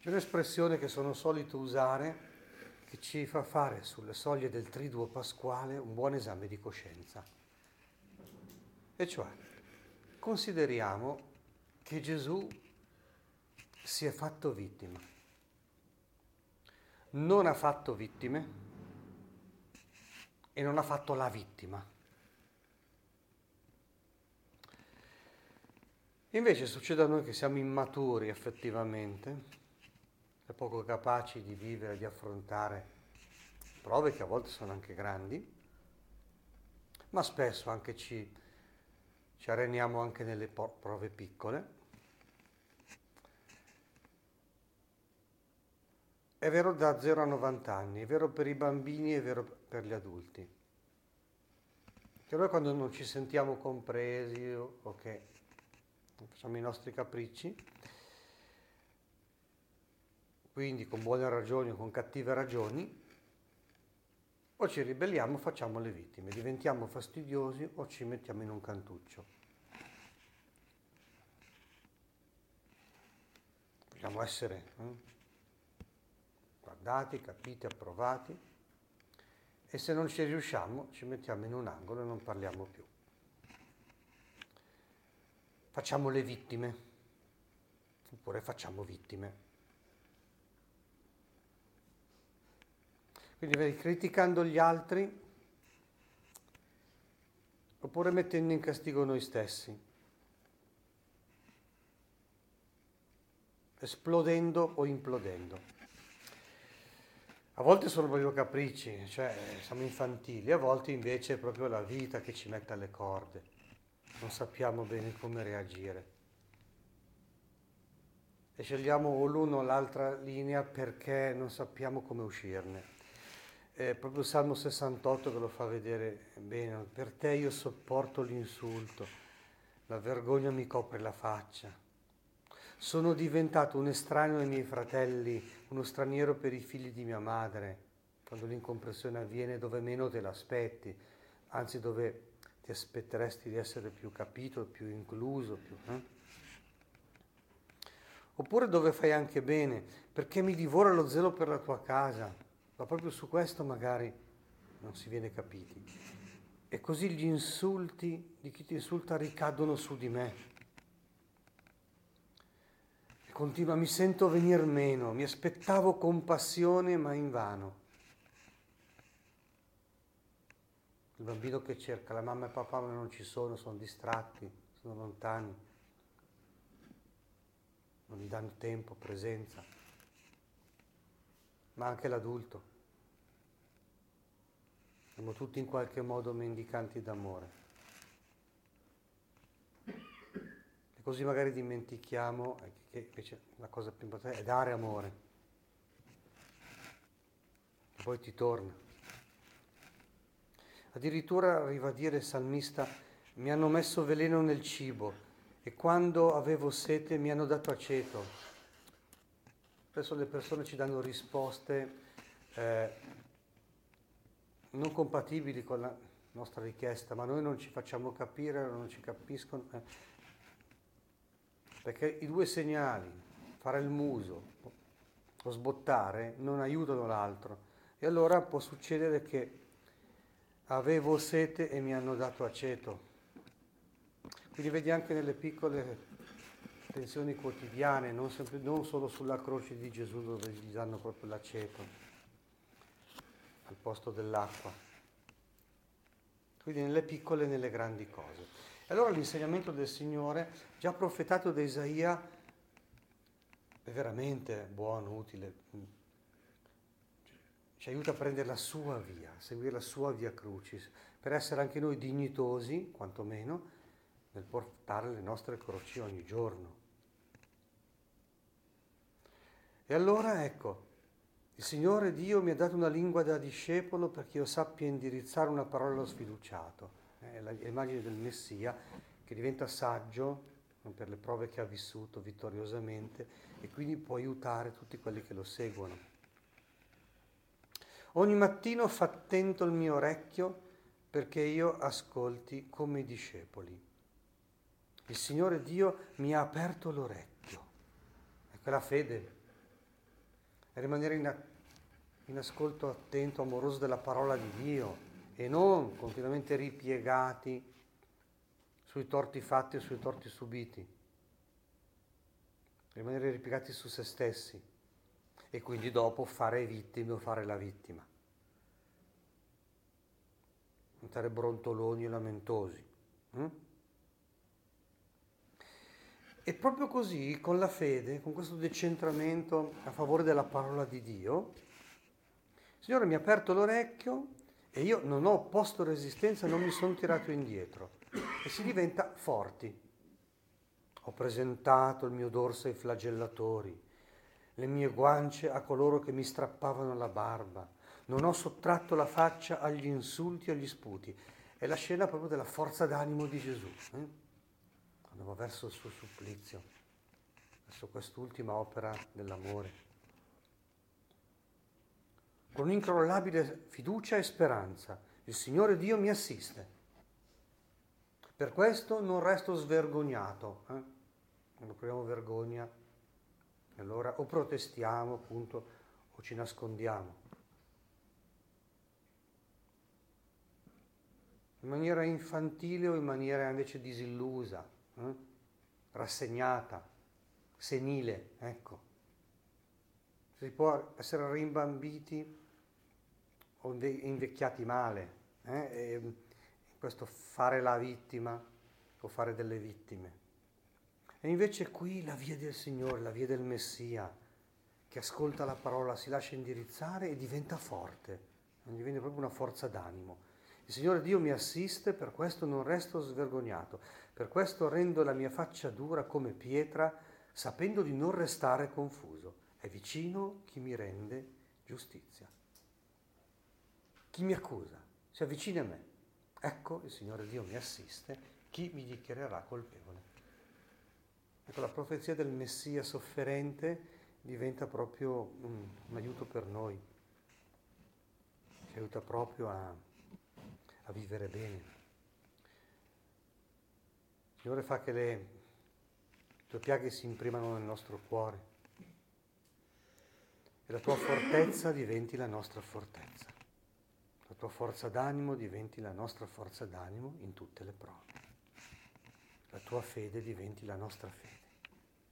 C'è un'espressione che sono solito usare che ci fa fare sulle soglie del triduo pasquale un buon esame di coscienza. E cioè, consideriamo che Gesù si è fatto vittima. Non ha fatto vittime e non ha fatto la vittima. Invece succede a noi che siamo immaturi effettivamente e poco capaci di vivere, di affrontare prove che a volte sono anche grandi, ma spesso anche ci, ci areniamo anche nelle prove piccole. È vero da 0 a 90 anni, è vero per i bambini, è vero per gli adulti. Che noi quando non ci sentiamo compresi o che facciamo i nostri capricci, quindi con buone ragioni o con cattive ragioni, o ci ribelliamo, facciamo le vittime, diventiamo fastidiosi o ci mettiamo in un cantuccio. Vogliamo essere eh, guardati, capiti, approvati e se non ci riusciamo ci mettiamo in un angolo e non parliamo più. Facciamo le vittime, oppure facciamo vittime. Quindi criticando gli altri oppure mettendo in castigo noi stessi, esplodendo o implodendo. A volte sono proprio capricci, cioè siamo infantili, a volte invece è proprio la vita che ci mette alle corde, non sappiamo bene come reagire. E scegliamo o l'uno o l'altra linea perché non sappiamo come uscirne è proprio Salmo 68 che lo fa vedere bene. Per te io sopporto l'insulto, la vergogna mi copre la faccia. Sono diventato un estraneo ai miei fratelli, uno straniero per i figli di mia madre, quando l'incomprensione avviene dove meno te l'aspetti, anzi dove ti aspetteresti di essere più capito, più incluso. Più, eh? Oppure dove fai anche bene, perché mi divora lo zelo per la tua casa ma proprio su questo magari non si viene capiti. E così gli insulti di chi ti insulta ricadono su di me. E continua, mi sento venir meno, mi aspettavo compassione ma invano. Il bambino che cerca, la mamma e papà ma non ci sono, sono distratti, sono lontani, non gli danno tempo, presenza, ma anche l'adulto. Siamo tutti in qualche modo mendicanti d'amore. E così magari dimentichiamo che invece la cosa più importante è dare amore. E poi ti torna. Addirittura arriva a dire il salmista, mi hanno messo veleno nel cibo e quando avevo sete mi hanno dato aceto. Spesso le persone ci danno risposte eh, non compatibili con la nostra richiesta, ma noi non ci facciamo capire, non ci capiscono, eh. perché i due segnali, fare il muso o sbottare, non aiutano l'altro. E allora può succedere che avevo sete e mi hanno dato aceto. Quindi vedi anche nelle piccole tensioni quotidiane, non, sempre, non solo sulla croce di Gesù dove gli danno proprio l'aceto al posto dell'acqua. Quindi nelle piccole e nelle grandi cose. E allora l'insegnamento del Signore, già profetato da Isaia, è veramente buono, utile. Ci aiuta a prendere la sua via, a seguire la sua via crucis, per essere anche noi dignitosi, quantomeno, nel portare le nostre croci ogni giorno. E allora ecco, il Signore Dio mi ha dato una lingua da discepolo perché io sappia indirizzare una parola allo sfiduciato. È l'immagine del Messia che diventa saggio per le prove che ha vissuto vittoriosamente e quindi può aiutare tutti quelli che lo seguono. Ogni mattino fa attento il mio orecchio perché io ascolti come i discepoli. Il Signore Dio mi ha aperto l'orecchio. È quella fede è rimanere in, in ascolto attento, amoroso della parola di Dio e non continuamente ripiegati sui torti fatti e sui torti subiti, rimanere ripiegati su se stessi e quindi dopo fare vittime o fare la vittima, diventare brontoloni e lamentosi. Hm? E proprio così, con la fede, con questo decentramento a favore della parola di Dio, Signore mi ha aperto l'orecchio e io non ho opposto resistenza, non mi sono tirato indietro e si diventa forti. Ho presentato il mio dorso ai flagellatori, le mie guance a coloro che mi strappavano la barba, non ho sottratto la faccia agli insulti e agli sputi. È la scena proprio della forza d'animo di Gesù. Eh? Quando va verso il suo supplizio, verso quest'ultima opera dell'amore con un'incrollabile fiducia e speranza. Il Signore Dio mi assiste. Per questo non resto svergognato. Eh? Quando proviamo vergogna, allora o protestiamo appunto o ci nascondiamo. In maniera infantile o in maniera invece disillusa, eh? rassegnata, senile, ecco. Si può essere rimbambiti o invecchiati male. Eh? questo fare la vittima o fare delle vittime. E invece qui la via del Signore, la via del Messia, che ascolta la parola, si lascia indirizzare e diventa forte, diventa proprio una forza d'animo. Il Signore Dio mi assiste, per questo non resto svergognato, per questo rendo la mia faccia dura come pietra, sapendo di non restare confuso. È vicino chi mi rende giustizia. Chi mi accusa si avvicina a me. Ecco, il Signore Dio mi assiste, chi mi dichiarerà colpevole? Ecco, la profezia del Messia sofferente diventa proprio un, un aiuto per noi, ci aiuta proprio a, a vivere bene. Il Signore fa che le tue piaghe si imprimano nel nostro cuore e la tua fortezza diventi la nostra fortezza la tua forza d'animo diventi la nostra forza d'animo in tutte le prove. La tua fede diventi la nostra fede.